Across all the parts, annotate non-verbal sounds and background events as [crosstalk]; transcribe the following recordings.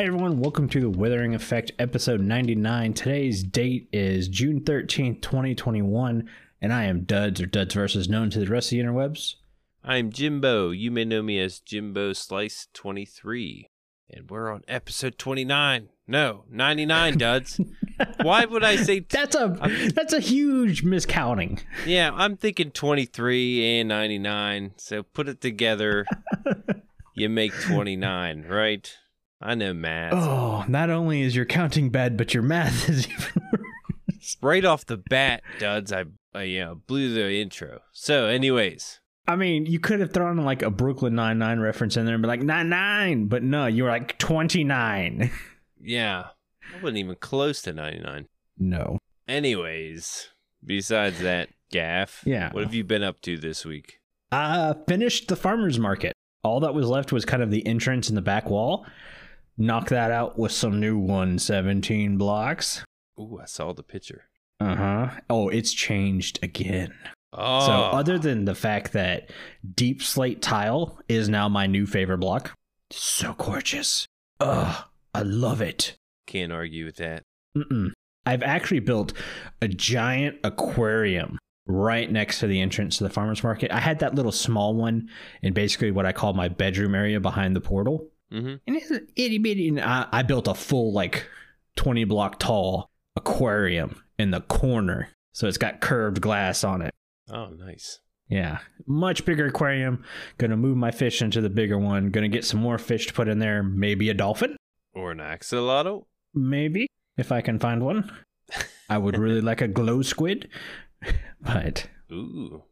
Hey everyone, welcome to the Withering Effect episode 99. Today's date is June 13th, 2021, and I am Duds or Duds versus known to the rest of the interwebs. I'm Jimbo. You may know me as Jimbo Slice 23. And we're on episode 29. No, 99, duds. [laughs] Why would I say t- That's a that's a huge miscounting. Yeah, I'm thinking 23 and 99. So put it together. [laughs] you make 29, right? I know math. Oh, not only is your counting bad, but your math [laughs] is even worse. Right off the bat, duds, I, I you know, blew the intro. So, anyways, I mean, you could have thrown like a Brooklyn Nine Nine reference in there and be like nine nine, but no, you were like twenty nine. yeah, I wasn't even close to 99. No. Anyways, besides that, Gaff, Yeah. what have you been up to this week? Uh finished the farmers market. All that was left was kind of the entrance and the back wall. Knock that out with some new 117 blocks. Ooh, I saw the picture. Uh-huh. Oh, it's changed again. Oh, So other than the fact that deepslate tile is now my new favorite block. So gorgeous. Ugh, I love it. can't argue with that. Mm-mm. I've actually built a giant aquarium right next to the entrance to the farmers market. I had that little small one in basically what I call my bedroom area behind the portal. Mm-hmm. And it's an itty bitty. And I, I built a full, like, 20 block tall aquarium in the corner. So it's got curved glass on it. Oh, nice. Yeah, much bigger aquarium. Gonna move my fish into the bigger one. Gonna get some more fish to put in there. Maybe a dolphin. Or an axolotl. Maybe if I can find one. I would [laughs] really like a glow squid. [laughs] But Ooh.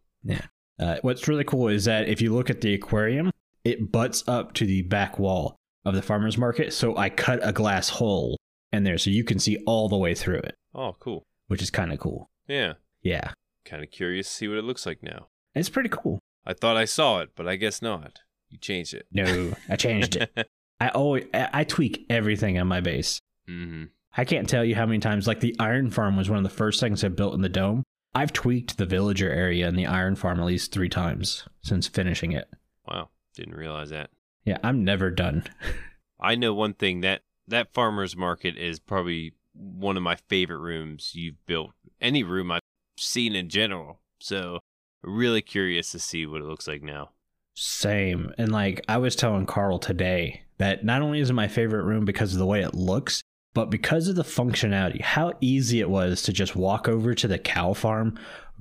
uh, what's really cool is that if you look at the aquarium, it butts up to the back wall of the farmer's market. So I cut a glass hole in there so you can see all the way through it, Oh, cool. which is kind of cool. Yeah. Yeah, Kind of curious to see what it looks like now. it's pretty cool. I thought I saw it, but I guess not. You changed it. No, I changed it. [laughs] I always I I tweak everything on my base. mm-hmm. I can't tell you how many times, like the Iron Farm was one of the first things I built in the dome. I've tweaked the villager area in the Iron Farm at least three times since finishing it. Wow. Didn't realize that. Yeah, I'm never done. [laughs] I know one thing that that farmer's market is probably one of my favorite rooms you've built. Any room I've seen in general. So, really curious to see what it looks like now. Same. And like I was telling Carl today that not only is it my favorite room because of the way it looks, but because of the functionality, how easy it was to just walk over to the cow farm,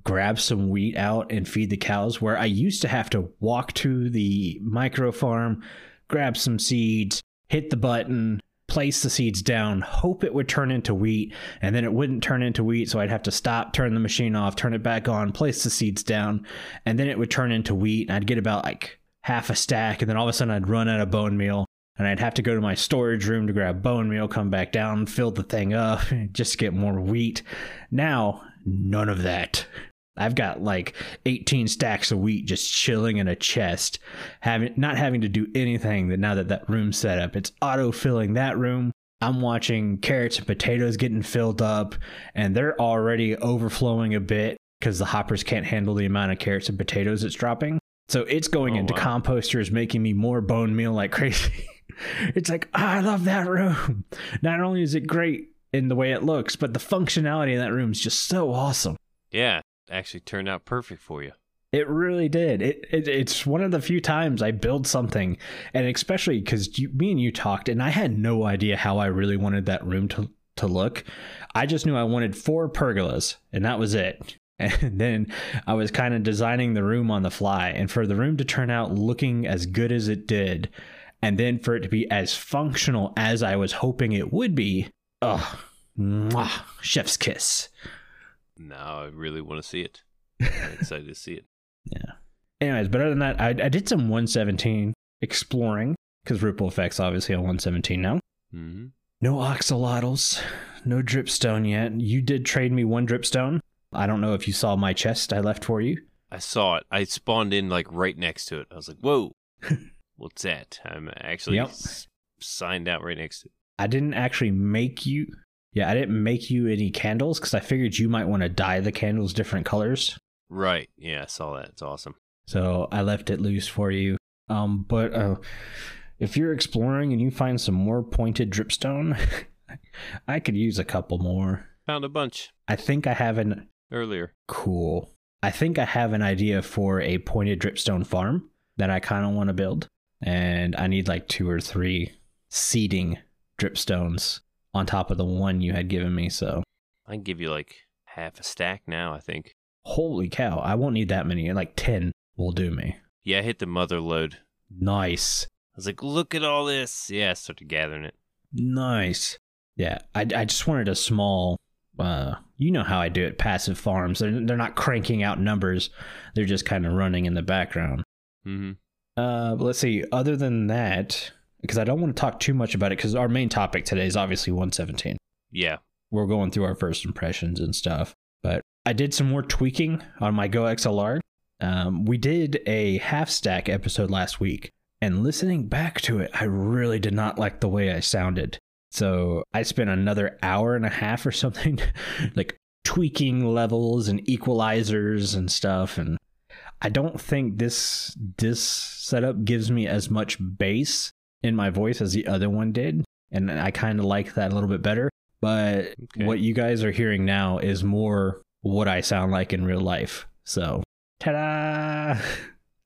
grab some wheat out and feed the cows, where I used to have to walk to the micro farm, grab some seeds, hit the button, place the seeds down, hope it would turn into wheat, and then it wouldn't turn into wheat, so I'd have to stop, turn the machine off, turn it back on, place the seeds down, and then it would turn into wheat, and I'd get about like half a stack, and then all of a sudden I'd run out of bone meal, and I'd have to go to my storage room to grab bone meal, come back down, fill the thing up, [laughs] just get more wheat. Now, none of that. I've got like 18 stacks of wheat just chilling in a chest, having not having to do anything that now that that room's set up. It's auto filling that room. I'm watching carrots and potatoes getting filled up, and they're already overflowing a bit because the hoppers can't handle the amount of carrots and potatoes it's dropping. So it's going Oh, into wow. composters, making me more bone meal like [laughs] crazy. it's like, "Ah, I love that room. Not only is it great in the way it looks, but the functionality in that room is just so awesome. Yeah, actually turned out perfect for you. It really did. It, it it's one of the few times I build something, and especially because me and you talked, and I had no idea how I really wanted that room to to look. I just knew I wanted four pergolas, and that was it. [laughs] And then I was kind of designing the room on the fly, and for the room to turn out looking as good as it did, and then for it to be as functional as I was hoping it would be, ugh, mwah, chef's kiss. Now I really want to see it. [laughs] I'm excited to see it. Yeah. Anyways, but other than that, I, I did some 117 exploring because Ripple Effects obviously on 117 now. hmm No axolotls, no dripstone yet. You did trade me one dripstone. I don't know if you saw my chest I left for you. I saw it. I spawned in like right next to it. I was like, "Whoa, [laughs] what's that?" I'm actually Yep. s- signed out right next to it. I didn't actually make you. Yeah, I didn't make you any candles because I figured you might want to dye the candles different colors. Right. Yeah, I saw that. It's awesome. So I left it loose for you. Um, but uh, if you're exploring and you find some more pointed dripstone, [laughs] I could use a couple more. Found a bunch I think I have an earlier. cool. I think I have an idea for a pointed dripstone farm that I kind of want to build, and I need like two or three seeding dripstones on top of the one you had given me. So I can give you like half a stack now, I think. holy cow, I won't need that many. Like ten will do me. Yeah, I hit the mother load. Nice. I was like, look at all this. Yeah, I started gathering it. Nice. Yeah, I, I just wanted a small. Uh, you know how I do it. Passive farms. They're they're not cranking out numbers. They're just kind of running in the background. Mm-hmm. Uh, let's see. Other than that, because I don't want to talk too much about it, because our main topic today is obviously 117. Yeah. We're going through our first impressions and stuff. But I did some more tweaking on my GoXLR. Um, we did a half stack episode last week, and listening back to it, I really did not like the way I sounded. So I spent another hour and a half or something, [laughs] like tweaking levels and equalizers and stuff. And I don't think this this setup gives me as much bass in my voice as the other one did, and I kind of like that a little bit better. But Okay. what you guys are hearing now is more what I sound like in real life. So, ta-da!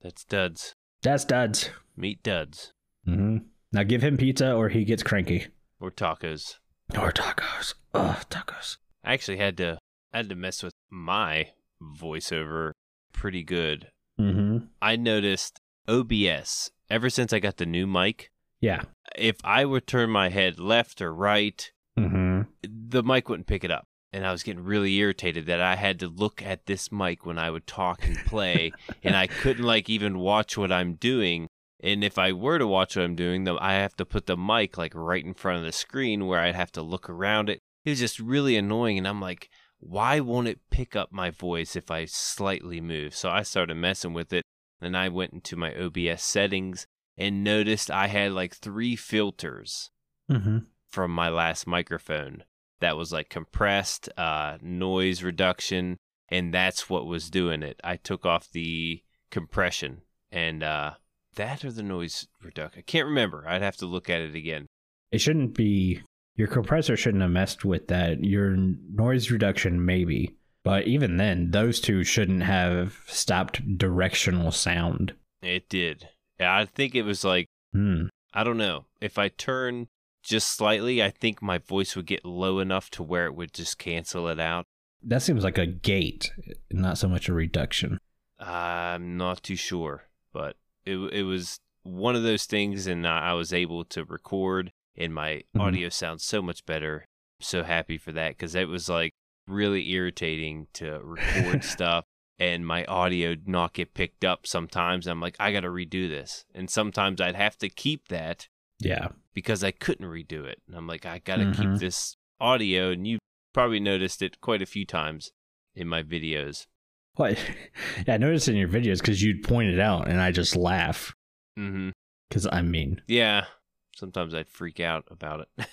That's duds. That's duds. Meet duds. hmm Now give him pizza, or he gets cranky. Or tacos. Or tacos. Ugh, tacos. I actually had to I had to mess with my voiceover pretty good. Mm-hmm. I noticed OBS ever since I got the new mic. Yeah. If I would turn my head left or right, Mm-hmm. the mic wouldn't pick it up. And I was getting really irritated that I had to look at this mic when I would talk and play, [laughs] and I couldn't like even watch what I'm doing. And if I were to watch what I'm doing, though, I have to put the mic like right in front of the screen where I'd have to look around it. It was just really annoying, and I'm like, why won't it pick up my voice if I slightly move? So I started messing with it, and I went into my OBS settings and noticed I had like three filters Mm-hmm. from my last microphone that was like compressed uh noise reduction and that's what was doing it i took off the compression and uh that or the noise reduction i can't remember i'd have to look at it again It shouldn't be. Your compressor shouldn't have messed with that. Your noise reduction, maybe. But even then, those two shouldn't have stopped directional sound. it did Yeah, i think it was like Hmm. i don't know if i turn just slightly i think my voice would get low enough to where it would just cancel it out That seems like a gate, not so much a reduction. I'm not too sure, but it it was one of those things, and I was able to record, and my Mhm. audio sounds so much better. I'm so happy for that because it was like really irritating to record [laughs] stuff and my audio not get picked up sometimes. I'm like, I got to redo this, and sometimes I'd have to keep that Yeah. because I couldn't redo it. And I'm like, I got to Mhm. keep this audio, and you probably noticed it quite a few times in my videos. What? [laughs] Yeah, I noticed in your videos because you'd point it out, and I just laugh Mm-hmm. because I mean, Yeah. Sometimes I'd freak out about it.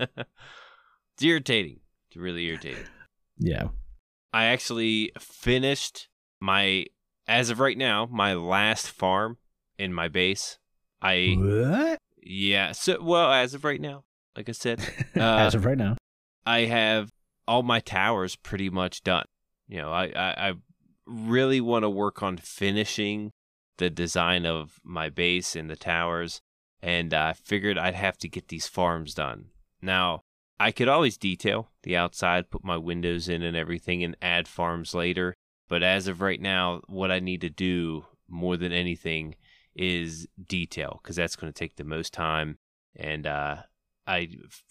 [laughs] it's irritating. It's really irritating. yeah. I actually finished my, as of right now, my last farm in my base. I, What? yeah. So, well, as of right now, like I said, Uh, [laughs] As of right now. I have all my towers pretty much done. You know, I, I, I really want to work on finishing the design of my base and the towers, and I figured I'd have to get these farms done. Now, I could always detail the outside, put my windows in and everything, and add farms later. But as of right now, what I need to do more than anything is detail, because that's going to take the most time. And uh, I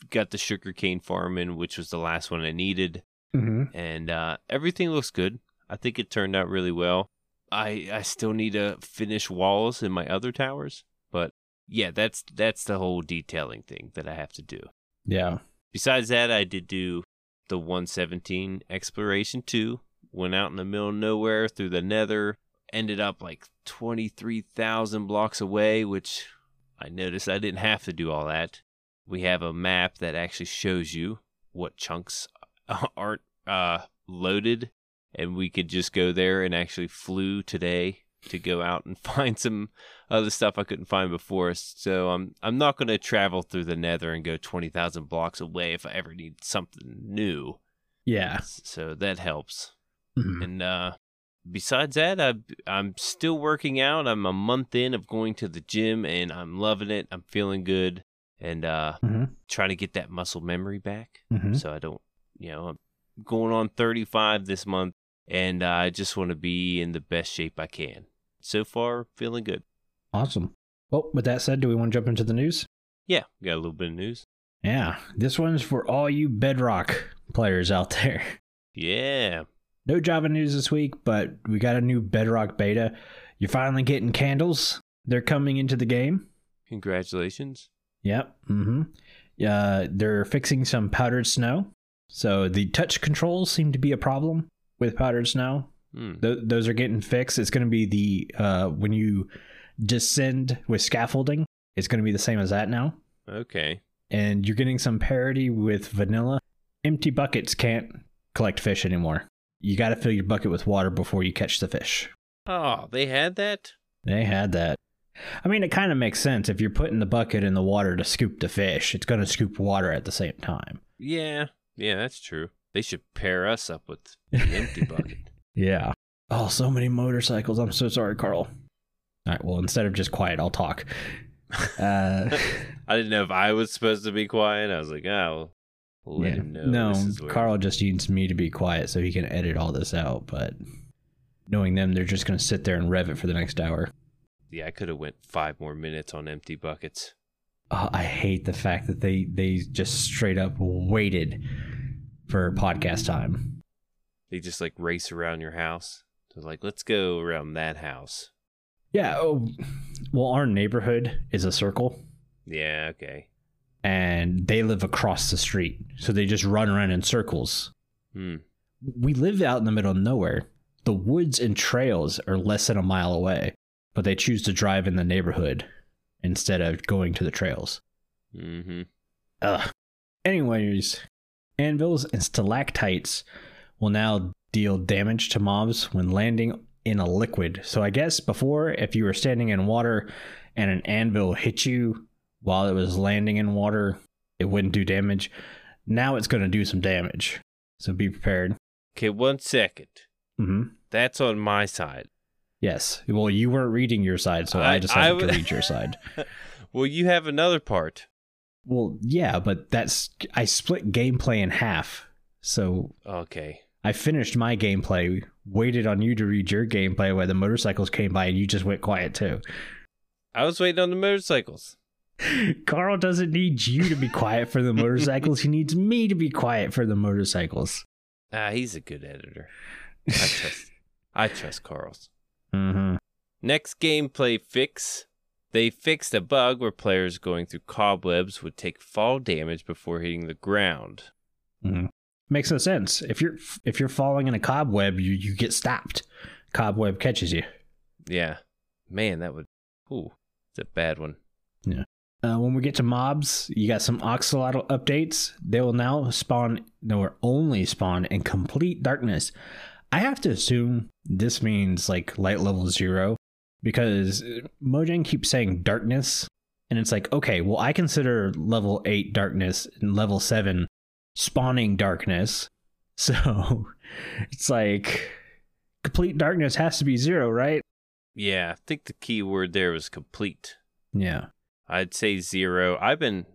got the sugarcane farm in, which was the last one I needed, Mm-hmm. and uh, everything looks good. I think it turned out really well. I I still need to finish walls in my other towers, but yeah, that's that's the whole detailing thing that I have to do. Yeah. Besides that, I did do the 117 exploration too. Went out in the middle of nowhere through the Nether, ended up like 23,000 blocks away, which I noticed I didn't have to do all that. We have a map that actually shows you what chunks [laughs] aren't uh, loaded, and we could just go there and actually flew today to go out and [laughs] find some other stuff I couldn't find before. So I'm I'm not going to travel through the Nether and go twenty thousand blocks away if I ever need something new. Yeah. So that helps. Mhm. And uh, besides that, I, I'm still working out. I'm a month in of going to the gym, and I'm loving it. I'm feeling good, and uh, Mhm. trying to get that muscle memory back. Mhm. So I don't, you know, I'm going on 35 this month, and uh, I just want to be in the best shape I can. So far, feeling good. Awesome. Well, with that said, do we want to jump into the news? Yeah, got a little bit of news. Yeah. This one's for all you Bedrock players out there. Yeah, No Java news this week, but we got a new Bedrock beta. You're finally getting candles. They're coming into the game. congratulations. Yep. Mm-hmm. Yeah, they're fixing some powdered snow. So the touch controls seem to be a problem with powdered snow. Hmm. Th- those are getting fixed. It's going to be the uh, when you descend with scaffolding. It's going to be the same as that now, Okay. and you're getting some parity with vanilla. Empty buckets can't collect fish anymore. You got to fill your bucket with water before you catch the fish. Oh, they had that. They had that. I mean, it kind of makes sense if you're putting the bucket in the water to scoop the fish. It's going to scoop water at the same time. Yeah, yeah, that's true. They should pair us up with [laughs] the empty bucket. Yeah. Oh, so many motorcycles. I'm so sorry, Carl. All right. Well, instead of just quiet, I'll talk. [laughs] Uh, I didn't know if I was supposed to be quiet. I was like, oh, we'll let yeah. him know. No, this is where- Carl just needs me to be quiet so he can edit all this out. But knowing them, they're just going to sit there and rev it for the next hour. Yeah, I could have went five more minutes on empty buckets. Oh, I hate the fact that they they just straight up waited for podcast time. They just like race around your house. They're like, let's go around that house. Yeah. Oh, well, our neighborhood is a circle. Yeah, okay. And they live across the street. So they just run around in circles. Hmm. We live out in the middle of nowhere. The woods and trails are less than a mile away, but they choose to drive in the neighborhood instead of going to the trails. Mm-hmm. Ugh. Anyways, anvils and stalactites will now deal damage to mobs when landing in a liquid. So I guess before, if you were standing in water and an anvil hit you while it was landing in water, it wouldn't do damage. Now it's going to do some damage. So be prepared. Okay, one second. Mm-hmm. That's on my side. Yes. Well, you weren't reading your side, so I, I- decided I w- to read your side. [laughs] Well, you have another part. Well, yeah, but that's I split gameplay in half. So Okay. I finished my gameplay, waited on you to read your gameplay while the motorcycles came by, and you just went quiet too. I was waiting on the motorcycles. Carl doesn't need you to be quiet for the motorcycles. He needs me to be quiet for the motorcycles. Ah, he's a good editor. I trust. I trust Carl's. Mm-hmm. Next gameplay fix. They fixed a bug where players going through cobwebs would take fall damage before hitting the ground. Mm-hmm. Makes no sense. If you're if you're falling in a cobweb, you you get stopped. Cobweb catches you. Yeah. Man, that would. Ooh, it's a bad one. Uh, when we get to mobs, you got some axolotl updates. They will now spawn, no, or only spawn in complete darkness. I have to assume this means like light level zero because Mojang keeps saying darkness. And it's like, okay, well, I consider level eight darkness and level seven spawning darkness. [laughs] So it's like complete darkness has to be zero, right? Yeah, I think the key word there was complete. Yeah. I'd say zero. I've been,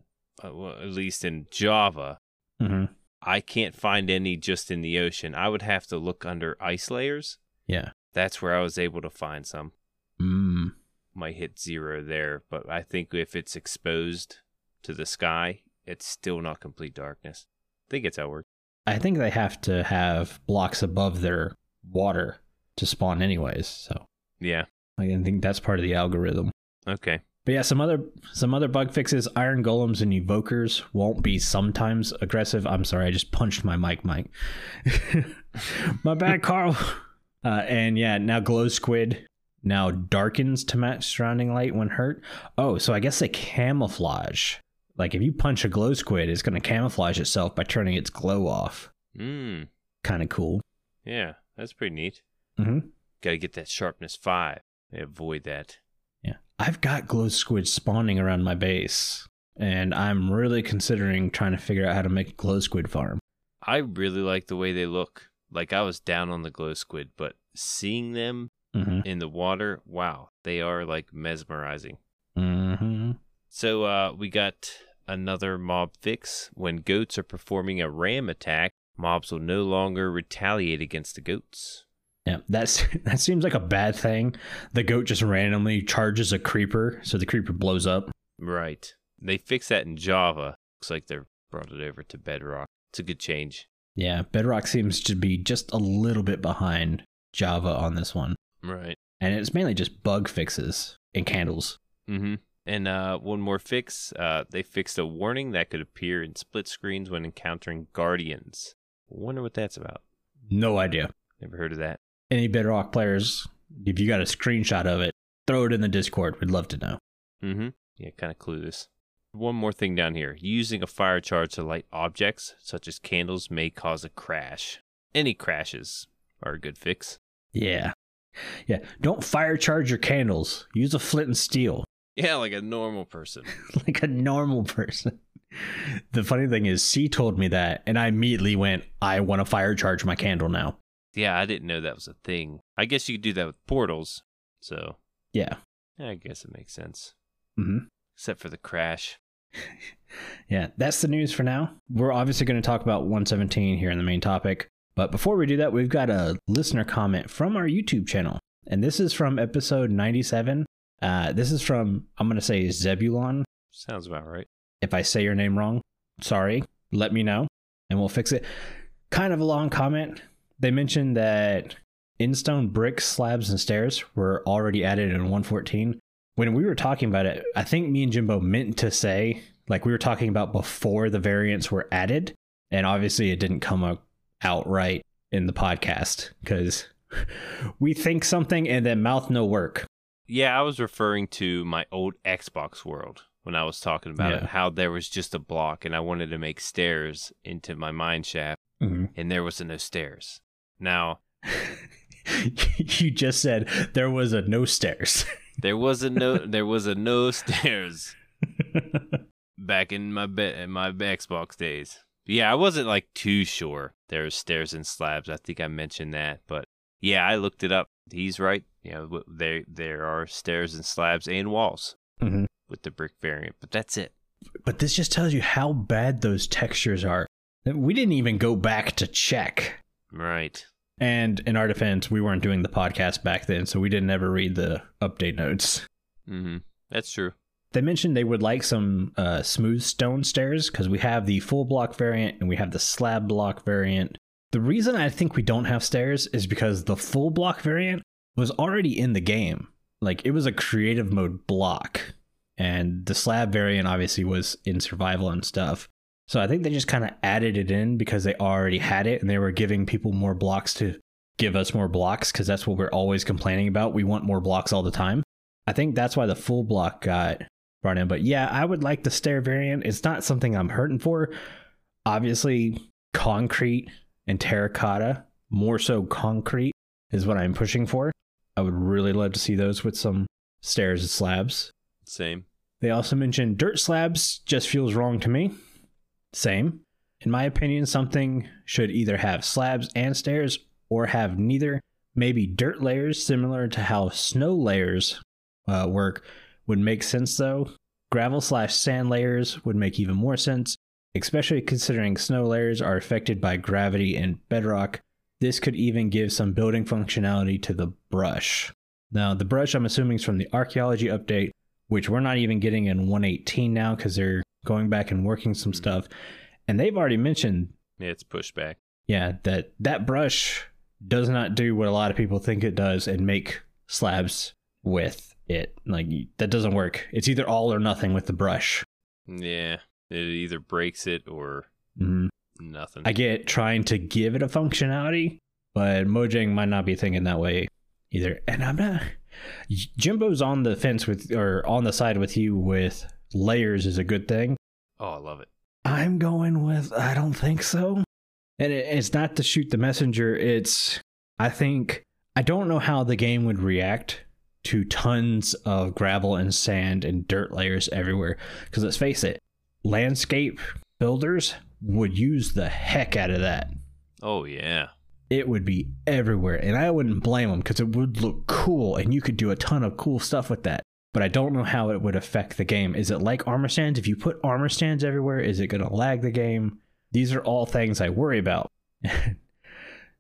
uh, well, at least in Java, hmm I can't find any just in the ocean. I would have to look under ice layers. Yeah. That's where I was able to find some. Mm. Might hit zero there, but I think if it's exposed to the sky, it's still not complete darkness. I think it's how it works. I think they have to have blocks above their water to spawn, anyways. So Yeah. I think that's part of the algorithm. Okay. But yeah, some other some other bug fixes. Iron golems and evokers won't be sometimes aggressive. I'm sorry, I just punched my mic, Mike. [laughs] my bad, Carl. [laughs] Uh, and yeah, now glow squid now darkens to match surrounding light when hurt. Oh, so I guess they camouflage. Like if you punch a glow squid, it's going to camouflage itself by turning its glow off. Hmm. Kind of cool. Yeah, that's pretty neat. hmm Got to get that sharpness five. They avoid that. I've got glow squid spawning around my base, and I'm really considering trying to figure out how to make a glow squid farm. I really like the way they look. Like I was down on the glow squid, but seeing them Mm-hmm. in the water, wow, they are like mesmerizing. Mm-hmm. So uh, we got another mob fix. When goats are performing a ram attack, mobs will no longer retaliate against the goats. Yeah, that's [laughs] that seems like a bad thing. The goat just randomly charges a creeper, so the creeper blows up. Right. They fix that in Java. Looks like they've brought it over to Bedrock. It's a good change. Yeah, Bedrock seems to be just a little bit behind Java on this one. Right. And it's mainly just bug fixes and candles. Mm-hmm. And uh, one more fix. Uh, they fixed a warning that could appear in split screens when encountering guardians. Wonder what that's about. No idea. Never heard of that. Any Bedrock players, if you got a screenshot of it, throw it in the Discord. We'd love to know. Mm-hmm. Yeah, kind of clueless. One more thing down here. Using a fire charge to light objects, such as candles, may cause a crash. Any crashes are a good fix. Yeah. Yeah. Don't fire charge your candles. Use a flint and steel [laughs] Yeah, like a normal person. [laughs] like a normal person. [laughs] The funny thing is, C told me that, and I immediately went, I want to fire charge my candle now. Yeah, I didn't know that was a thing. I guess you could do that with portals. So, Yeah. yeah, I guess it makes sense. hmm Except for the crash. [laughs] Yeah, that's the news for now. We're obviously going to talk about 117 here in the main topic. But before we do that, we've got a listener comment from our YouTube channel. And this is from episode 97. Uh, this is from, I'm going to say Zebulan. Sounds about right. If I say your name wrong, sorry, let me know and we'll fix it. Kind of a long comment. They mentioned that end stone bricks, slabs, and stairs were already added in 114. When we were talking about it, I think me and Jimbo meant to say, like we were talking about before the variants were added. And obviously it didn't come out outright in the podcast because [laughs] we think something and then mouth no work. Yeah, I was referring to my old Xbox world when I was talking about it, how there was just a block and I wanted to make stairs into my mine shaft mm-hmm. and there was no stairs. Now, [laughs] you just said there was a no stairs. [laughs] there was a no there was a no stairs [laughs] back in my be- in my Xbox days. Yeah, I wasn't like too sure there was stairs and slabs. I think I mentioned that, but yeah, I looked it up. He's right. Yeah, w- there there are stairs and slabs and walls Mhm. with the brick variant, but that's it. But this just tells you how bad those textures are. We didn't even go back to check. Right. And in our defense, we weren't doing the podcast back then, so we didn't ever read the update notes. Mm-hmm. That's true. They mentioned they would like some uh, smooth stone stairs because we have the full block variant and we have the slab block variant. The reason I think we don't have stairs is because the full block variant was already in the game. Like it was a creative mode block, and the slab variant obviously was in survival and stuff. So I think they just kind of added it in because they already had it and they were giving people more blocks to give us more blocks because that's what we're always complaining about. We want more blocks all the time. I think that's why the full block got brought in. But yeah, I would like the stair variant. It's not something I'm hurting for. Obviously, concrete and terracotta, more so concrete, is what I'm pushing for. I would really love to see those with some stairs and slabs. Same. They also mentioned dirt slabs just feels wrong to me. Same. In my opinion, something should either have slabs and stairs or have neither. Maybe dirt layers, similar to how snow layers uh, work, would make sense though. Gravel slash sand layers would make even more sense, especially considering snow layers are affected by gravity and bedrock. This could even give some building functionality to the brush. Now, the brush I'm assuming is from the archaeology update, which we're not even getting in 118 now because they're going back and working some stuff. And they've already mentioned, Yeah, it's pushback. yeah, that that brush does not do what a lot of people think it does and make slabs with it. Like that doesn't work. It's either all or nothing with the brush. Yeah. It either breaks it or Mhm. nothing. I get trying to give it a functionality, but Mojang might not be thinking that way either. And I'm not. Jimbo's on the fence with, or on the side with you with layers is a good thing. oh, I love it. I'm going with I don't think so. And it, it's not to shoot the messenger. It's I think I don't know how the game would react to tons of gravel and sand and dirt layers everywhere. Because let's face it, landscape builders would use the heck out of that. Oh yeah. It would be everywhere, and I wouldn't blame them because it would look cool, and you could do a ton of cool stuff with that. But I don't know how it would affect the game. Is it like armor stands? If you put armor stands everywhere, is it going to lag the game? These are all things I worry about. [laughs]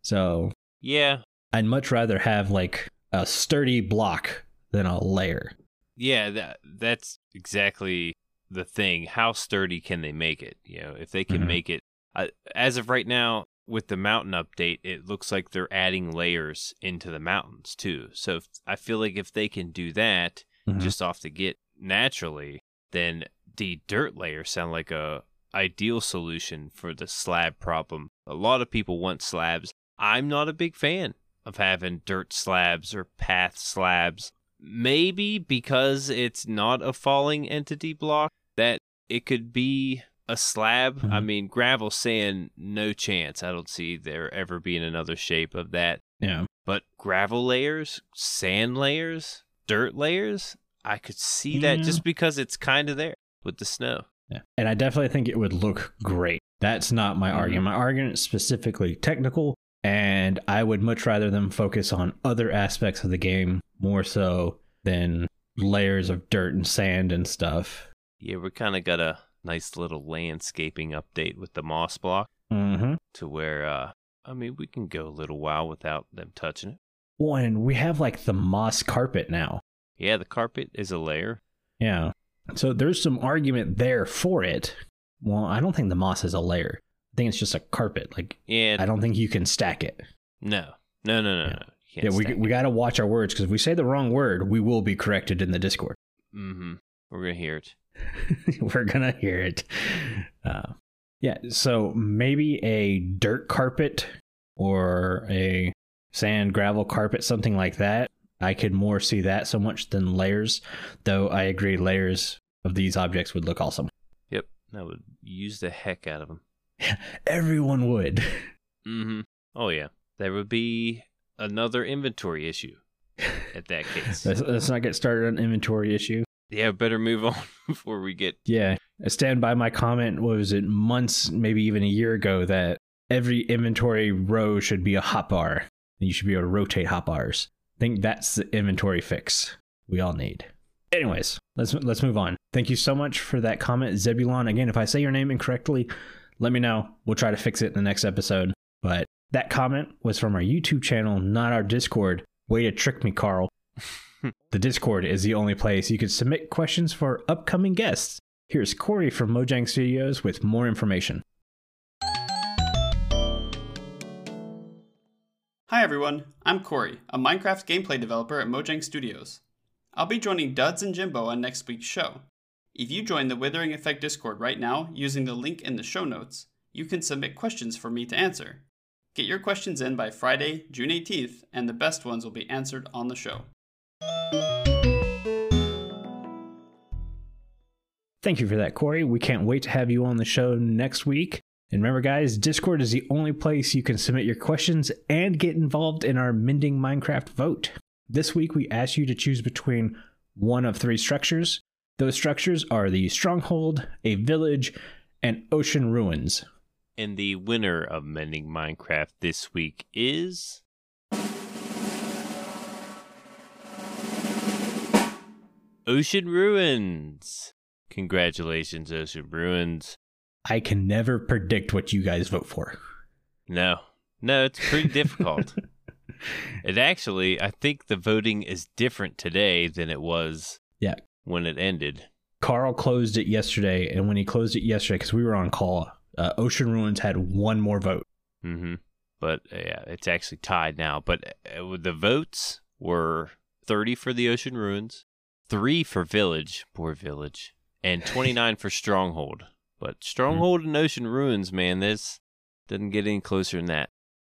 so Yeah. I'd much rather have like a sturdy block than a layer. Yeah, that that's exactly the thing. How sturdy can they make it? You know, if they can Mhm. make it uh, as of right now with the mountain update, it looks like they're adding layers into the mountains too. So if, I feel like if they can do that Mhm. just off the get naturally, then the dirt layer sound like a ideal solution for the slab problem. A lot of people want slabs. I'm not a big fan of having dirt slabs or path slabs. Maybe because it's not a falling entity block that it could be a slab. I Mhm. mean, gravel sand, no chance. I don't see there ever being another shape of that. Yeah. But gravel layers, sand layers, dirt layers, I could see that just because it's kind of there with the snow. Yeah. And I definitely think it would look great. That's not my Mhm. argument. My argument is specifically technical, and I would much rather them focus on other aspects of the game more so than layers of dirt and sand and stuff. Yeah, we kind of got a nice little landscaping update with the moss block Mm-hmm. to where, uh, I mean, we can go a little while without them touching it. Well, and we have like the moss carpet now. Yeah, the carpet is a layer. Yeah. So there's some argument there for it. Well, I don't think the moss is a layer. I think it's just a carpet. Like Yeah, I don't think you can stack it. no, no, no, no, Yeah. no. Yeah, we we got to watch our words because if we say the wrong word, we will be corrected in the Discord. Mm-hmm. We're gonna hear it. [laughs] We're gonna hear it. Uh, yeah, so maybe a dirt carpet or a sand gravel carpet, something like that. I could more see that so much than layers, though I agree layers of these objects would look awesome. Yep, that would use the heck out of them. [laughs] Everyone would. Mm-hmm. Oh yeah, there would be another inventory issue [laughs] at that case. Let's, let's not get started on inventory issue. yeah, better move on [laughs] before we get. Yeah, I stand by my comment. What was it months, maybe even a year ago, that every inventory row should be a hotbar, and you should be able to rotate hotbars. I think that's the inventory fix we all need. Anyways, let's let's move on. Thank you so much for that comment, Zebulan. Again, if I say your name incorrectly, let me know. We'll try to fix it in the next episode. But that comment was from our YouTube channel, not our Discord. Way to trick me, Carl. [laughs] the Discord is the only place you can submit questions for upcoming guests. Here's Corey from Mojang Studios with more information. Hi everyone, I'm Corey, a Minecraft gameplay developer at Mojang Studios. I'll be joining Duds and Jimbo on next week's show. If you join the Withering Effect Discord right now using the link in the show notes, you can submit questions for me to answer. Get your questions in by Friday, June 18th, and the best ones will be answered on the show. Thank you for that, Corey. We can't wait to have you on the show next week. And remember, guys, Discord is the only place you can submit your questions and get involved in our Mending Minecraft vote. This week, we asked you to choose between one of three structures. Those structures are the Stronghold, a village, and Ocean Ruins. And the winner of Mending Minecraft this week is. Ocean Ruins. Congratulations, Ocean Ruins. I can never predict what you guys vote for. No, no, it's pretty difficult. [laughs] It actually, I think the voting is different today than it was Yeah. when it ended. Carl closed it yesterday, and when he closed it yesterday, because we were on call, uh, Ocean Ruins had one more vote. Mm-hmm. But uh, yeah, it's actually tied now. But uh, the votes were 30 for the Ocean Ruins, 3 for Village, poor Village, and 29 for [laughs] Stronghold. But Stronghold and Ocean Ruins, man, this doesn't get any closer than that.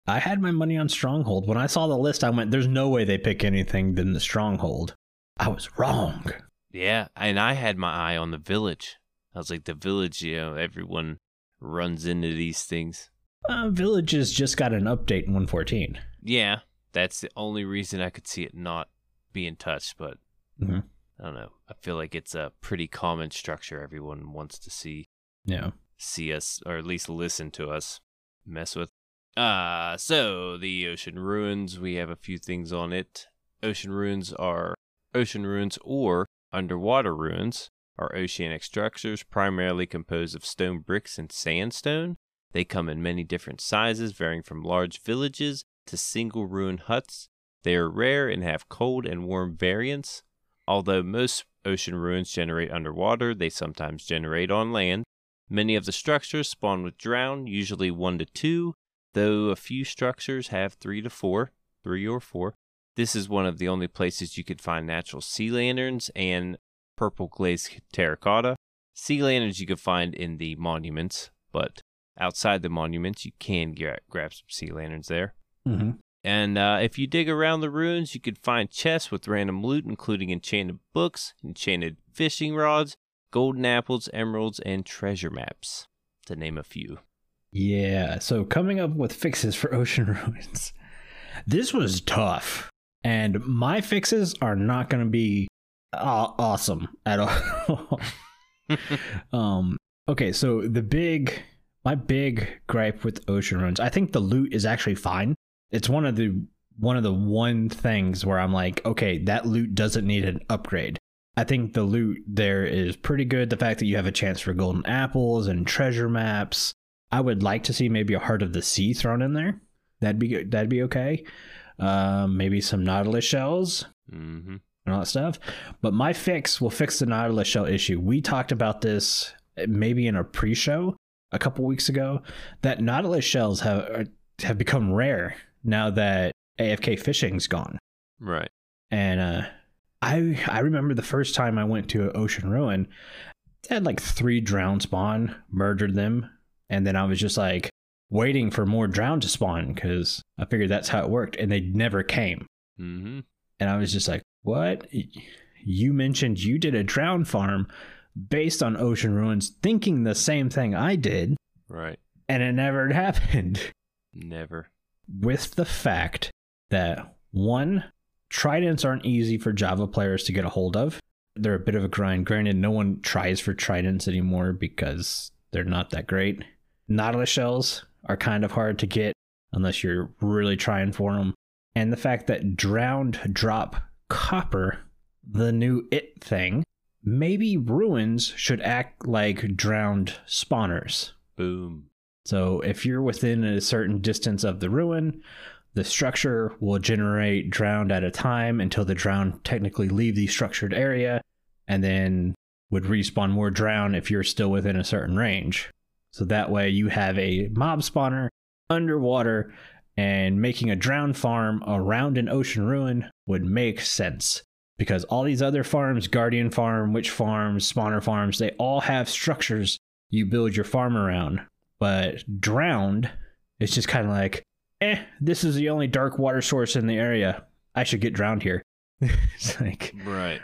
I had my money on Stronghold. When I saw the list, I went, there's no way they pick anything than the Stronghold. I was wrong. Yeah, and I had my eye on the Village. I was like, the Village, you know, everyone runs into these things. Uh, Villages just got an update in 114. Yeah, that's the only reason I could see it not being touched, but Mhm. I don't know. I feel like it's a pretty common structure everyone wants to see Yeah. see us or at least listen to us mess with. Uh so the ocean ruins, we have a few things on it. Ocean ruins are ocean ruins or underwater ruins are oceanic structures primarily composed of stone bricks and sandstone. They come in many different sizes, varying from large villages to single ruin huts. They are rare and have cold and warm variants. Although most ocean ruins generate underwater, they sometimes generate on land. Many of the structures spawn with drown, usually one to two, though a few structures have three to four, three or four. This is one of the only places you could find natural sea lanterns and purple glazed terracotta. Sea lanterns you could find in the monuments, but outside the monuments you can gra- grab some sea lanterns there. Mm-hmm. And uh, if you dig around the ruins, you could find chests with random loot, including enchanted books, enchanted fishing rods, golden apples, emeralds, and treasure maps, to name a few. Yeah. So coming up with fixes for [laughs] ocean ruins. This was tough. And my fixes are not going to be aw- awesome at all. [laughs] um okay, so the big my big gripe with ocean ruins, I think the loot is actually fine. It's one of the one of the one things where I'm like, okay, that loot doesn't need an upgrade. I think the loot there is pretty good. The fact that you have a chance for golden apples and treasure maps. I would like to see maybe a heart of the sea thrown in there. That'd be good. That'd be okay. Um, maybe some nautilus shells hmm and all that stuff. But my fix will fix the nautilus shell issue. We talked about this maybe in a pre-show a couple weeks ago. That nautilus shells have are- have become rare now that AFK fishing's gone. Right. And uh, I I remember the first time I went to Ocean Ruin, it had like three drown spawn, murdered them, and then I was just like waiting for more drown to spawn because I figured that's how it worked, and they never came. hmm And I was just like, what? You mentioned you did a drown farm based on Ocean Ruins, thinking the same thing I did, Right. and it never [laughs] happened. Never. with the fact that one, tridents aren't easy for Java players to get a hold of. They're a bit of a grind. Granted, no one tries for tridents anymore because they're not that great. Nautilus shells are kind of hard to get unless you're really trying for them. And the fact that drowned drop copper, the new it thing, maybe ruins should act like drowned spawners. Boom. So if you're within a certain distance of the ruin, the structure will generate drowned at a time until the drowned technically leave the structured area and then would respawn more drown if you're still within a certain range. So that way you have a mob spawner underwater and making a drowned farm around an ocean ruin would make sense because all these other farms, Guardian Farm, Witch Farms, Spawner Farms, they all have structures you build your farm around but drowned it's just kind of like eh this is the only dark water source in the area i should get drowned here it's [laughs] [laughs] like Right.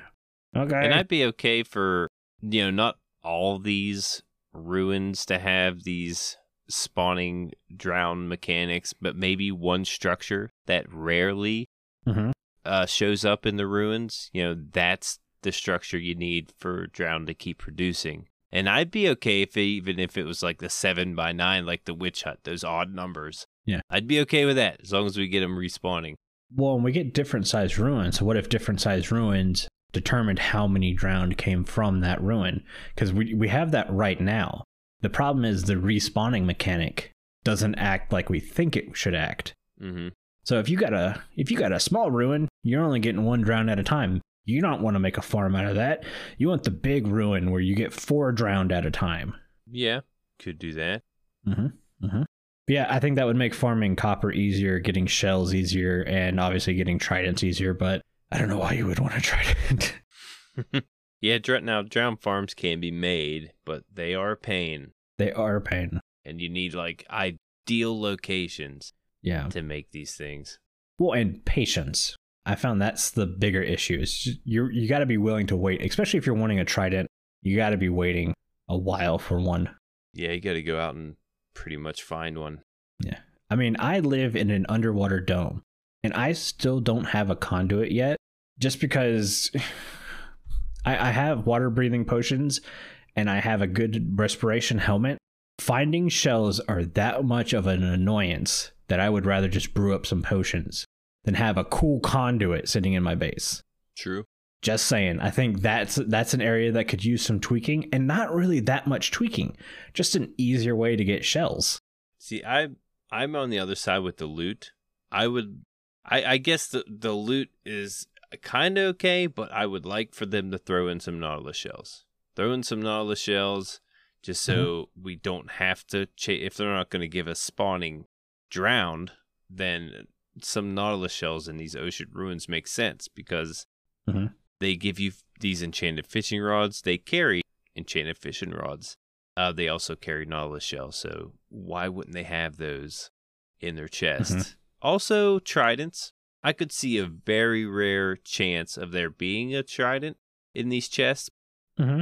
okay And I'd be okay for, you know, not all these ruins to have these spawning drown mechanics, but maybe one structure that rarely Mhm. uh, shows up in the ruins. You know, that's the structure you need for drown to keep producing. And I'd be okay if it, even if it was like the seven by nine, like the witch hut, those odd numbers. Yeah. I'd be okay with that as long as we get them respawning. well and we get different size ruins so what if different size ruins determined how many drowned came from that ruin because we, we have that right now the problem is the respawning mechanic doesn't act like we think it should act hmm So if you got a if you got a small ruin, you're only getting one drown at a time. You don't want to make a farm out of that. You want the big ruin where you get four drowned at a time. Yeah, could do that. Mm-hmm. Mm-hmm. Yeah, I think that would make farming copper easier, getting shells easier, and obviously getting tridents easier. But I don't know why you would want a trident. [laughs] [laughs] Yeah, now drown farms can be made, but they are a pain, they are a pain. and you need like ideal locations Yeah. to make these things. Well, and patience. I found that's the bigger issue. Is you you got to be willing to wait, especially if you're wanting a trident. You got to be waiting a while for one. Yeah, you got to go out and pretty much find one. Yeah. I mean, I live in an underwater dome, and I still don't have a conduit yet just because [sighs] I, I have water breathing potions and I have a good respiration helmet. Finding shells are that much of an annoyance that I would rather just brew up some potions than have a cool conduit sitting in my base. True. Just saying. I think that's that's an area that could use some tweaking and not really that much tweaking. Just an easier way to get shells. See, I I'm on the other side with the loot. I would I I guess the the loot is kind of okay, but I would like for them to throw in some nautilus shells. Throw in some nautilus shells just so mm-hmm. we don't have to chase if they're not going to give us spawning drowned, then some nautilus shells in these ocean ruins make sense because mm-hmm. They give you these enchanted fishing rods. They carry enchanted fishing rods. Uh, they also carry nautilus shells, so why wouldn't they have those in their chest? Mm-hmm. Also, tridents. I could see a very rare chance of there being a trident in these chests. Mm-hmm.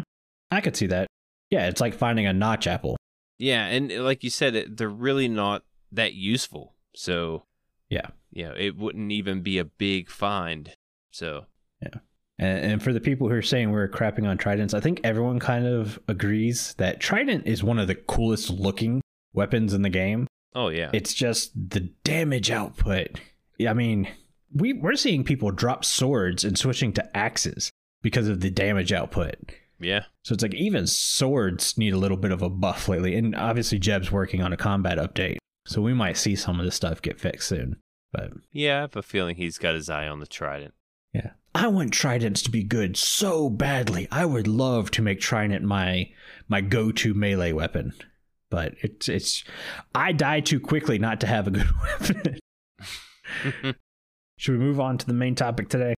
I could see that. Yeah, it's like finding a notch apple. Yeah, and like you said, they're really not that useful. So, yeah, you know, it wouldn't even be a big find. So, yeah. And, and for the people who are saying we're crapping on tridents, I think everyone kind of agrees that trident is one of the coolest looking weapons in the game. Oh yeah. It's just the damage output. I mean, we we're seeing people drop swords and switching to axes because of the damage output. Yeah. So it's like even swords need a little bit of a buff lately. And obviously Jeb's working on a combat update. So we might see some of this stuff get fixed soon. But yeah, I have a feeling he's got his eye on the trident. Yeah. I want tridents to be good so badly. I would love to make trident my my go-to melee weapon. But it's it's I die too quickly not to have a good [laughs] weapon. [laughs] Should we move on to the main topic today?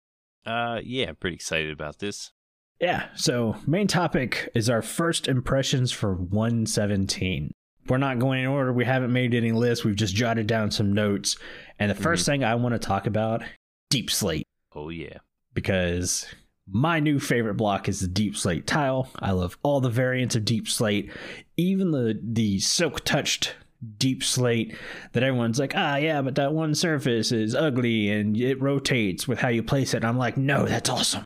Uh yeah, I'm pretty excited about this. Yeah, so main topic is our first impressions for 117. We're not going in order. We haven't made any lists. We've just jotted down some notes. And the 1st mm-hmm. thing I want to talk about, Deepslate. Oh yeah. Because my new favorite block is the Deepslate tile. I love all the variants of Deepslate, even the the silk touched deepslate that everyone's like, ah, yeah, but that one surface is ugly and it rotates with how you place it. And I'm like, no, that's awesome.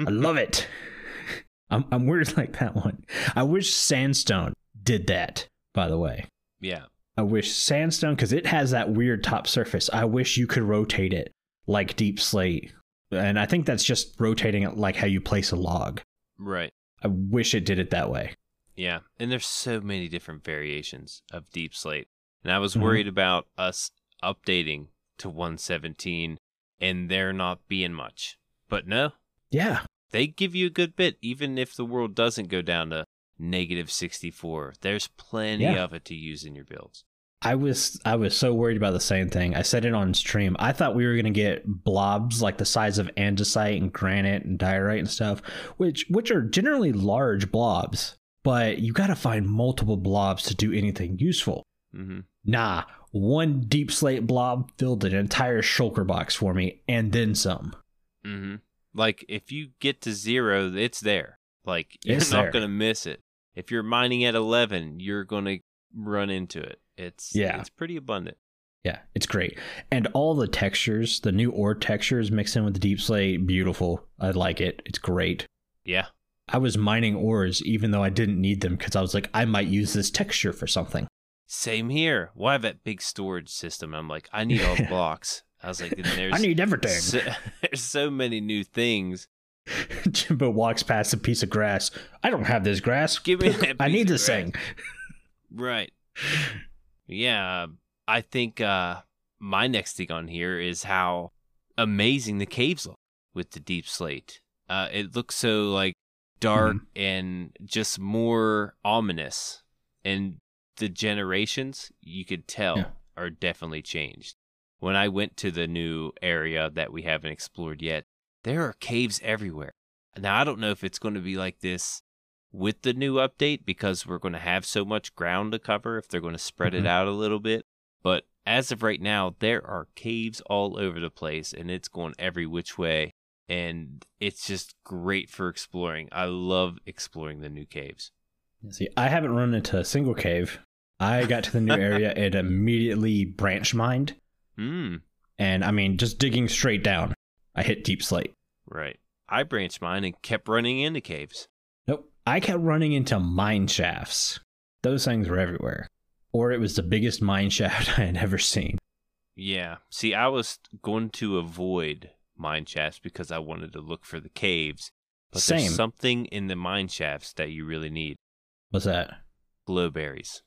I [laughs] love it. I'm, I'm weird like that one. I wish Sandstone did that, by the way. Yeah. I wish Sandstone, because it has that weird top surface, I wish you could rotate it like Deepslate. And I think that's just rotating it like how you place a log. Right. I wish it did it that way. Yeah. And there's so many different variations of Deepslate. And I was mm-hmm. worried about us updating to 117 and there not being much. But no, yeah. They give you a good bit, even if the world doesn't go down to negative 64. There's plenty yeah. of it to use in your builds. I was I was so worried about the same thing. I said it on stream. I thought we were gonna get blobs like the size of andesite and granite and diorite and stuff, which which are generally large blobs, but you got to find multiple blobs to do anything useful. Mm-hmm. Nah, one deepslate blob filled an entire shulker box for me and then some. Mm-hmm. Like if you get to zero, it's there. Like [laughs] you're it's not there. gonna miss it. If you're mining at eleven, you're gonna run into it. It's yeah, it's pretty abundant. Yeah, it's great. And all the textures, the new ore textures mixed in with the deepslate, beautiful. I like it. It's great. Yeah. I was mining ores even though I didn't need them because I was like, I might use this texture for something. Same here. Well, have that big storage system. I'm like, I need all the [laughs] blocks. I was like, there's I need everything. So, [laughs] there's so many new things. [laughs] Jimbo walks past a piece of grass. I don't have this grass. Give me that I need this thing. right. Yeah, I think uh, my next thing on here is how amazing the caves look with the deepslate. Uh, it looks so like dark mm-hmm. and just more ominous, and the generations you could tell yeah. are definitely changed when I went to the new area that we haven't explored yet, there are caves everywhere. Now, I don't know if it's going to be like this with the new update because we're going to have so much ground to cover if they're going to spread mm-hmm. it out a little bit. But as of right now, there are caves all over the place and it's going every which way. And it's just great for exploring. I love exploring the new caves. See, I haven't run into a single cave. I got to the new area [laughs] and immediately branch mined Mm. And I mean, just digging straight down. I hit deepslate. Right. I branched mine and kept running into caves. I kept running into mine shafts. Those things were everywhere. Or it was the biggest mine [laughs] shaft I had ever seen. Yeah. See, I was going to avoid mine shafts because I wanted to look for the caves. But Same. there's something in the mine shafts that you really need. What's that? Glowberries.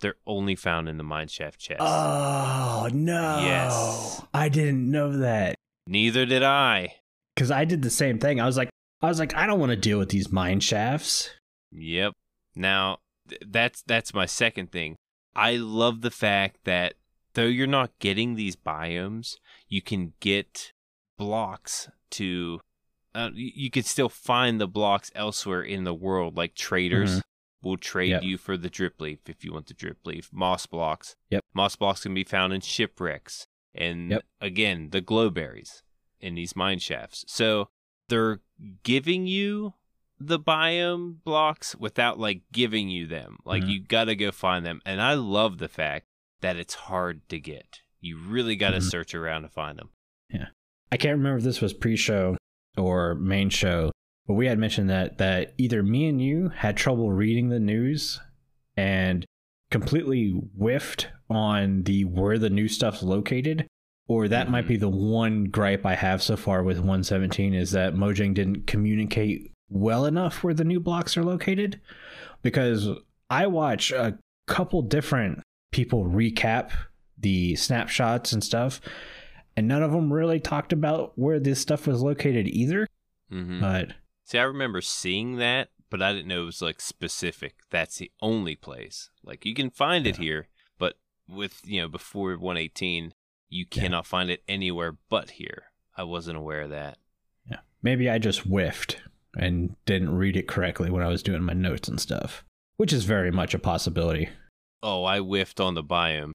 They're only found in the mine shaft chest. Oh, no. Yes. I didn't know that. Neither did I. Because I did the same thing. I was like, I was like, I don't want to deal with these mine shafts. Yep. Now, th- that's that's my second thing. I love the fact that though you're not getting these biomes, you can get blocks to uh, you can still find the blocks elsewhere in the world like traders Mhm. will trade Yep. you for the drip leaf if you want the drip leaf moss blocks Yep. moss blocks can be found in shipwrecks and Yep. again the glowberries in these mine shafts so they're giving you the biome blocks without like giving you them. Like Mhm. you got to go find them. And I love the fact that it's hard to get. You really got to Mhm. search around to find them. Yeah. I can't remember if this was pre-show or main show, but we had mentioned that that either me and you had trouble reading the news and completely whiffed on the where the new stuff's located, or that might Mhm. be the one gripe I have so far with 117 is that Mojang didn't communicate well enough where the new blocks are located because I watch a couple different people recap the snapshots and stuff and none of them really talked about where this stuff was located either hmm but See, I remember seeing that, but I didn't know it was like specific. That's the only place. Like you can find it here, but with, you know, before 118, you Yeah. cannot find it anywhere but here. I wasn't aware of that. yeah maybe i just whiffed and didn't read it correctly when i was doing my notes and stuff which is very much a possibility Oh, I whiffed on the biome.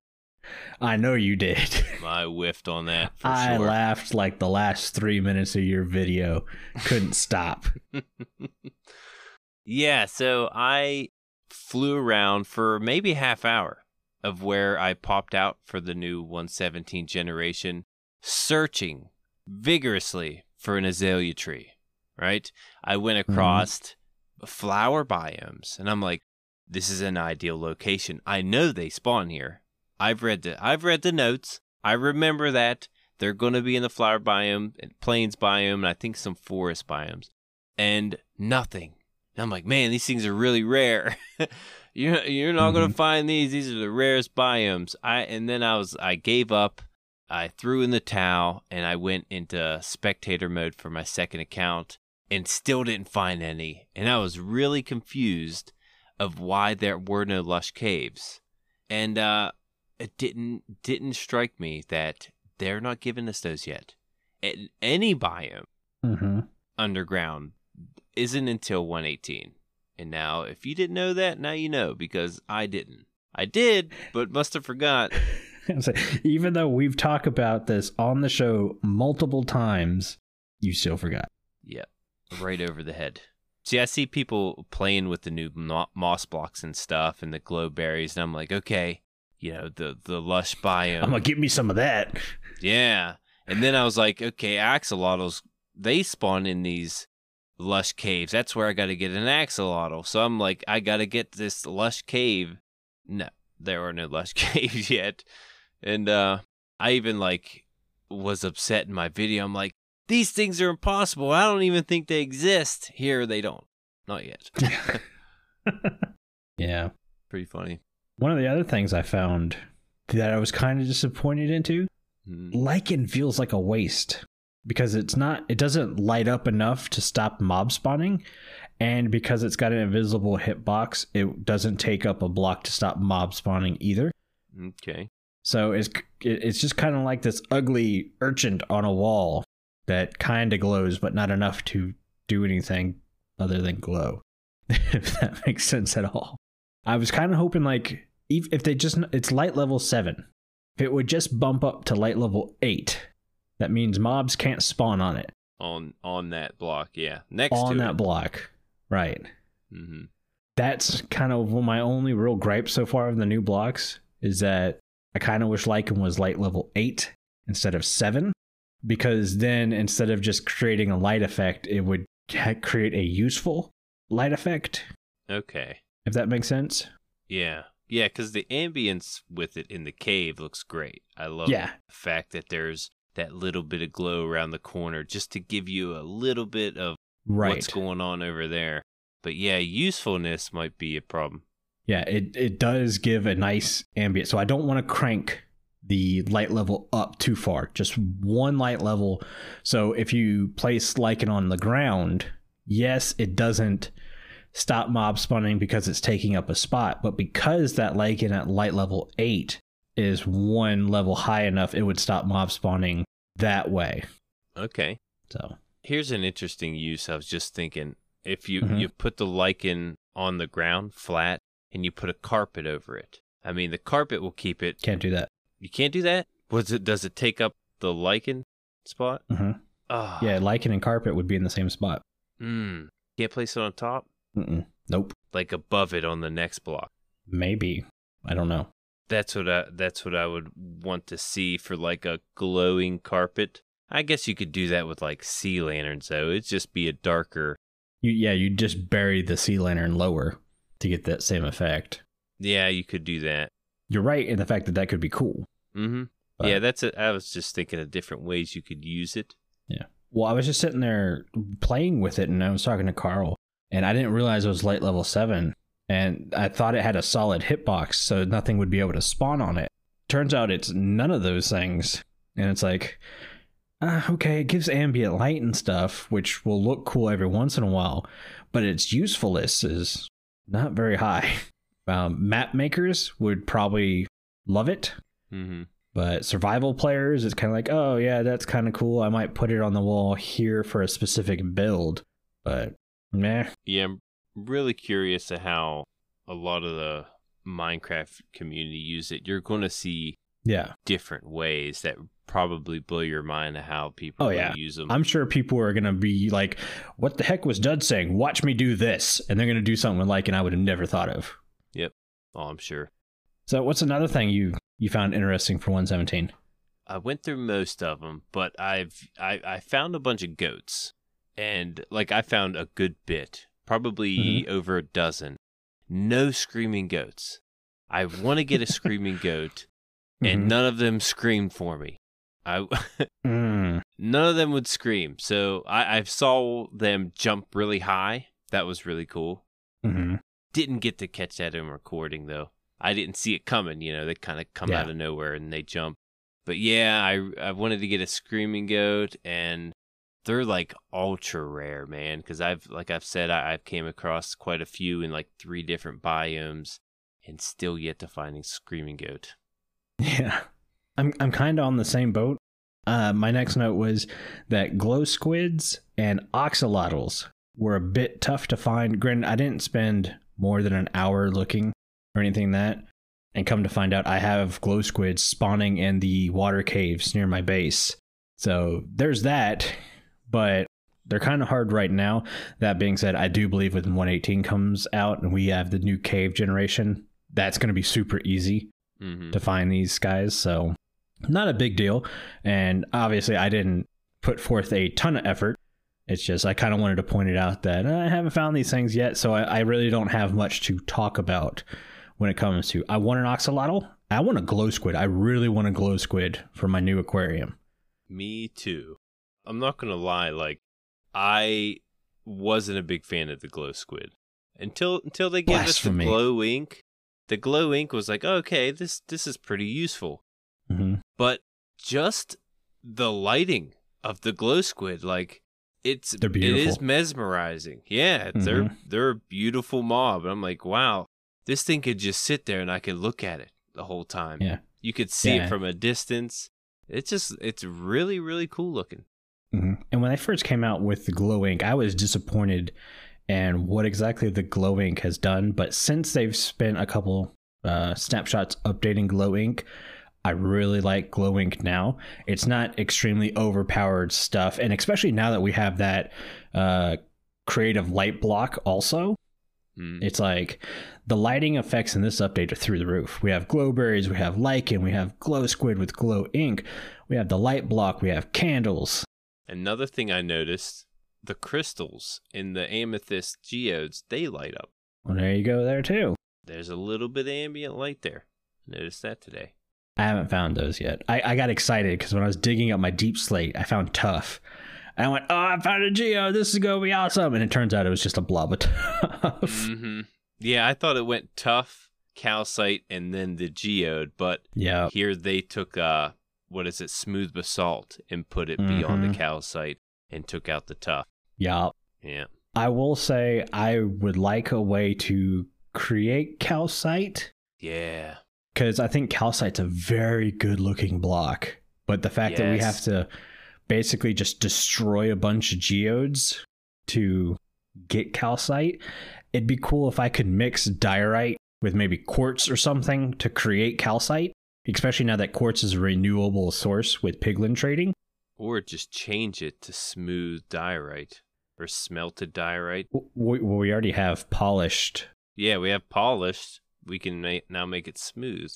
i know you did [laughs] I whiffed on that for i sure. laughed like the last three minutes of your video couldn't stop [laughs] [laughs] yeah, so I flew around for maybe a half hour of where I popped out for the new 117 generation, searching vigorously for an azalea tree. Right? I went mm-hmm. across flower biomes, and I'm like, this is an ideal location. I know they spawn here. I've read the I've read the notes. I remember that they're going to be in the flower biome, and plains biome, and I think some forest biomes, and nothing. And I'm like, man, these things are really rare. [laughs] you're you're not going to find these. These are the rarest biomes. I and then I was I gave up. I threw in the towel and I went into spectator mode for my second account and still didn't find any. And I was really confused of why there were no lush caves. And uh it didn't didn't strike me that they're not giving us those yet. And any biome mm-hmm. underground isn't until 118. And now, if you didn't know that, now you know because I didn't. I did, but must have forgot. [laughs] Even though we've talked about this on the show multiple times you still forgot Yep, right over the head. See, I see people playing with the new moss blocks and stuff and the glow berries, and I'm like, okay, you know, the the lush biome. i'm gonna give me some of that Yeah. And then I was like, okay, axolotls, they spawn in these lush caves. That's where I got to get an axolotl. So I'm like, I got to get this lush cave. No, there are no [laughs] lush caves yet. And uh I even like was upset in my video. I'm like, these things are impossible. I don't even think they exist. Here they don't. Not yet. [laughs] [laughs] yeah Pretty funny. one of the other things i found that i was kind of disappointed into Mm. lichen feels like a waste because it's not it doesn't light up enough to stop mob spawning. And because it's got an invisible hitbox it doesn't take up a block to stop mob spawning either. Okay. so it's it's just kind of like this ugly urchin on a wall that kind of glows but not enough to do anything other than glow [laughs] if that makes sense at all. I was kind of hoping like if if they just it's light level 7 if it would just bump up to light level 8 that means mobs can't spawn on it On on that block, yeah. Next on that it. block right hmm that's kind of my only real gripe so far of the new blocks is that I kind of wish lichen was light level 8 instead of 7 because then instead of just creating a light effect, it would create a useful light effect, Okay. if that makes sense. Yeah. Yeah, because the ambience with it in the cave looks great. I love Yeah. the fact that there's that little bit of glow around the corner just to give you a little bit of Right. what's going on over there. But yeah, usefulness might be a problem. Yeah, it, it does give a nice ambient. So I don't want to crank the light level up too far, just one light level. So if you place lichen on the ground, yes, it doesn't stop mob spawning because it's taking up a spot, but because that lichen at light level 8 is one level high enough, it would stop mob spawning that way. Okay. So, Here's an interesting use. I was just thinking if you Mhm. you put the lichen on the ground flat and you put a carpet over it. I mean, the carpet will keep it. can't do that. You can't do that. Was it? Does it take up the lichen spot? Mm-hmm. Oh, Yeah, lichen and carpet would be in the same spot. Mm. Can't place it on top, Mm-mm. Nope. like above it on the next block. Maybe. I don't know. That's what I. That's what I would want to see for like a glowing carpet. I guess you could do that with like sea lanterns, though. It'd just be a darker. You, yeah, you just bury the sea lantern lower to get that same effect. Yeah, you could do that. You're right in the fact that that could be cool. Mm-hmm. But- yeah, that's it. I was just thinking of different ways you could use it. Yeah. Well, I was just sitting there playing with it, and I was talking to Carl, and I didn't realize it was light level seven, and I thought it had a solid hitbox, so nothing would be able to spawn on it. Turns out it's none of those things, and it's like, uh, okay, it gives ambient light and stuff, which will look cool every once in a while, but its usefulness is not very high. [laughs] Um, map makers would probably love it, Mm-hmm. but survival players, it's kind of like, oh yeah, that's kind of cool. I might put it on the wall here for a specific build, but meh. Yeah, really curious to how a lot of the Minecraft community use it. You're going to see Yeah, different ways that probably blow your mind how people Oh, yeah. use them. I'm sure people are gonna be like, "What the heck was Dud saying? Watch me do this," and they're gonna do something like, and I would have never thought of. Yep, oh, I'm sure. So, what's another thing you you found interesting for 117? I went through most of them, but I've I, I found a bunch of goats, and like I found a good bit, probably Mhm. over a dozen. No screaming goats. I want to get a screaming goat, and Mhm. none of them screamed for me. I [laughs] Mm, none of them would scream, so I, I saw them jump really high. That was really cool. mhm. Didn't get to catch that in recording though. I didn't see it coming. You know, they kind of come Yeah. out of nowhere and they jump. But yeah, I I wanted to get a screaming goat, and they're like ultra rare, man. Because I've like I've said, I, I've came across quite a few in like three different biomes, and still yet to finding screaming goat. Yeah, I'm I'm kind of on the same boat. Uh, my next note was that glow squids and axolotls were a bit tough to find. Granted, I didn't spend more than an hour looking or anything that, and come to find out, I have glow squids spawning in the water caves near my base. So there's that, but they're kind of hard right now. That being said, I do believe when 118 comes out and we have the new cave generation, that's going to be super easy Mm-hmm. to find these guys. So, not a big deal. And obviously, I didn't put forth a ton of effort. It's just I kind of wanted to point it out that I haven't found these things yet. So, I, I really don't have much to talk about when it comes to. I want an axolotl. I want a glow squid. I really want a glow squid for my new aquarium. Me too. I'm not gonna lie, like I wasn't a big fan of the glow squid until until they gave us the glow ink. The glow ink was like, okay, this this is pretty useful, hmm but just the lighting of the glow squid, like it's They're it is mesmerizing. Yeah, they're Mhm. they're a beautiful mob. And I'm like, wow, this thing could just sit there and I could look at it the whole time. Yeah. you could see Yeah. it from a distance. It's just it's really really cool looking. Hmm And when I first came out with the glow ink, I was disappointed and what exactly the glow ink has done. But since they've spent a couple uh, snapshots updating glow ink, I really like glow ink now. It's not extremely overpowered stuff, and especially now that we have that uh, creative light block also. Mm. It's like the lighting effects in this update are through the roof. We have glowberries, we have lichen, we have glow squid with glow ink, we have the light block, we have candles. Another thing I noticed the crystals in the amethyst geodes, they light up. Well, there you go, there too. There's a little bit of ambient light there. Noticed that today. I haven't found those yet. I, I got excited because when I was digging up my deepslate, I found tuff. And I went, oh, I found a geo. This is going to be awesome. And it turns out it was just a blob of [laughs] tuff. hmm Yeah, I thought it went tuff, calcite, and then the geode, but yeah. here they took uh what is it, smooth basalt and put it beyond Mhm. the calcite and took out the tuff. Yeah. Yeah. I will say I would like a way to create calcite Yeah. because I think calcite's a very good looking block. But the fact that we have to basically just destroy a bunch of geodes to get calcite, it'd be cool if I could mix diorite with maybe quartz or something to create calcite, especially now that quartz is a renewable source with piglin trading. Or just change it to smooth diorite or smelted diorite. We, we already have polished. Yeah, we have polished. We can ma- now make it smooth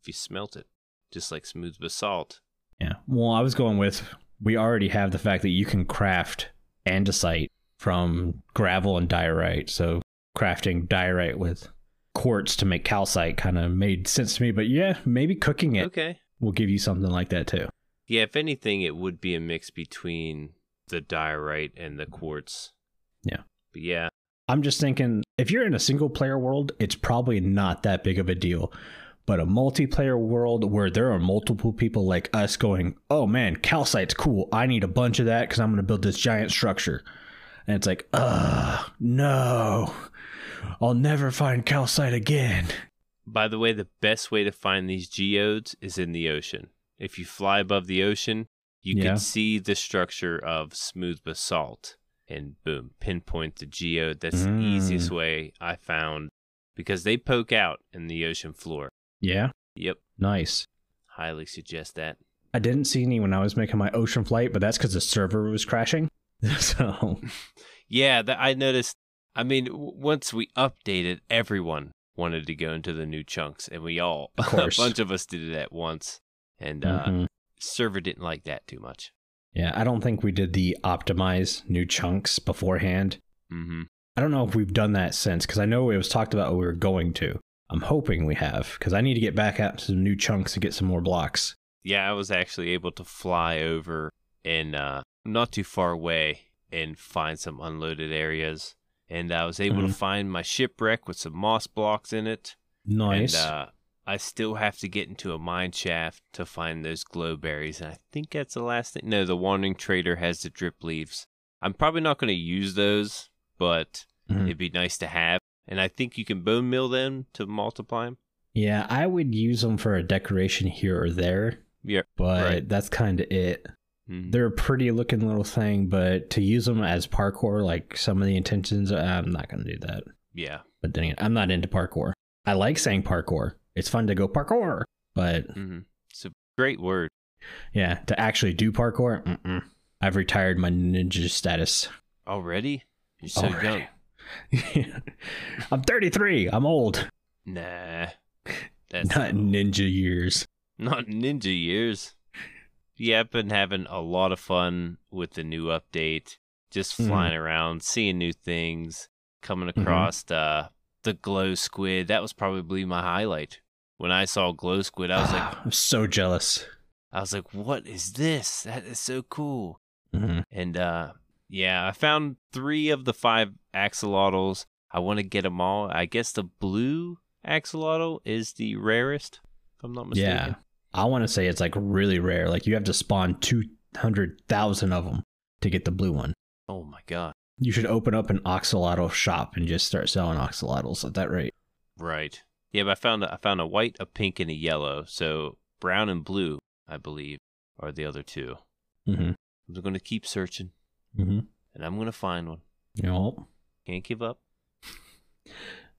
if you smelt it, just like smooth basalt. Yeah. Well, I was going with we already have the fact that you can craft andesite from gravel and diorite. So crafting diorite with quartz to make calcite kind of made sense to me. But yeah, maybe cooking it Okay. will give you something like that too. Yeah, if anything, it would be a mix between the diorite and the quartz. Yeah. But yeah, I'm just thinking if you're in a single player world, it's probably not that big of a deal. But a multiplayer world where there are multiple people like us going, oh man, calcite's cool. I need a bunch of that because I'm going to build this giant structure. And it's like, ugh, no, I'll never find calcite again. By the way, the best way to find these geodes is in the ocean. If you fly above the ocean, you Yeah. can see the structure of smooth basalt and boom, pinpoint the geode. That's the Mm. easiest way I found because they poke out in the ocean floor. Yeah, Yep, nice. highly suggest that. I didn't see any when I was making my ocean flight, but that's because the server was crashing. [laughs] so, [laughs] Yeah, that I noticed. I mean, w- once we updated, everyone wanted to go into the new chunks, and we all, [laughs] a bunch of us did it at once, and uh, mhm. server didn't like that too much. yeah, I don't think we did the optimize new chunks beforehand. hmm I don't know if we've done that since because I know it was talked about we were going to. I'm hoping we have because I need to get back out to some new chunks and get some more blocks. Yeah, I was actually able to fly over and uh, not too far away and find some unloaded areas, and I was able to Mhm. find my shipwreck with some moss blocks in it. Nice. And uh, I still have to get into a mine shaft to find those glowberries. And I think that's the last thing. No, the Wandering Trader has the drip leaves. I'm probably not going to use those, but Mhm. it'd be nice to have. And I think you can bone meal them to multiply them. yeah, I would use them for a decoration here or there, Yeah. but Right. that's kind of it. Mhm. They're a pretty looking little thing, but to use them as parkour, like some of the intentions, I'm not going to do that. Yeah. But then again, I'm not into parkour. I like saying parkour. It's fun to go parkour, but hmm It's a great word. yeah, to actually do parkour, mm-mm. I've retired my ninja status. Already? You're so Already. young. [laughs] I'm 33. I'm old. Nah. [laughs] That's Not ninja years. Not ninja years. Yeah, I've been having a lot of fun with the new update. Just flying around, seeing new things, coming Mhm. across uh, the glow squid. That was probably my highlight. When I saw glow squid, I was like, [sighs] I'm so jealous. I was like, what is this? That is so cool. Mhm. And uh, yeah, I found three of the five axolotls. I want to get them all. I guess the blue axolotl is the rarest, if I'm not mistaken. Yeah. I want to say it's like really rare. Like you have to spawn 200,000 of them to get the blue one. Oh my god. You should open up an axolotl shop and just start selling axolotls at that rate. Right. Yeah, but I found a, I found a white, a pink, and a yellow. So brown and blue, I believe, are the other two. Mm-hmm. I'm going to keep searching, Mm-hmm. and I'm going to find one. Know, Can't give up.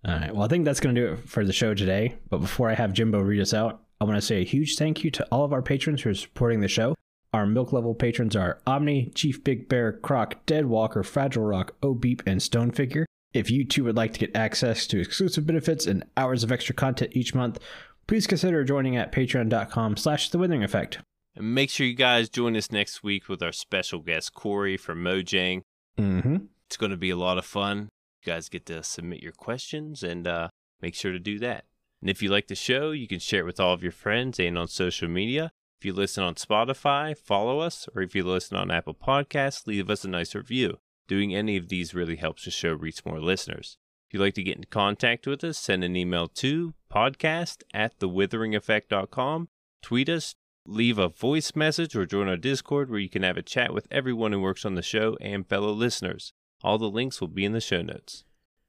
All right. Well, I think that's going to do it for the show today. But before I have Jimbo read us out, I want to say a huge thank you to all of our patrons who are supporting the show. Our milk level patrons are aubni, Chief Big Bear, Crock, Dead Walker, Fragile Rock, ohbeep, and Stone Figure. If you too would like to get access to exclusive benefits and hours of extra content each month, please consider joining at patreon.com slash the withering effect. And make sure you guys join us next week with our special guest, Corey from Mojang. Mm-hmm. It's going to be a lot of fun. You guys get to submit your questions and uh, make sure to do that. And if you like the show, you can share it with all of your friends and on social media. If you listen on Spotify, follow us, or if you listen on Apple Podcasts, leave us a nice review. Doing any of these really helps the show reach more listeners. If you'd like to get in contact with us, send an email to podcast at thewitheringeffect.com, tweet us, leave a voice message, or join our Discord where you can have a chat with everyone who works on the show and fellow listeners. All the links will be in the show notes.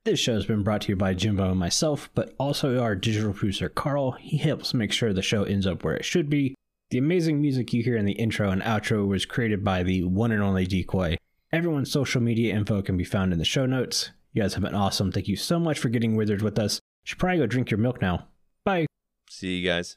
This show has been brought to you by Jimbo and myself, but also our digital producer Carl. He helps make sure the show ends up where it should be. The amazing music you hear in the intro and outro was created by the one and only Decoy. Everyone's social media info can be found in the show notes. You guys have been awesome. Thank you so much for getting withered with us. Should probably go drink your milk now. Bye. See you guys.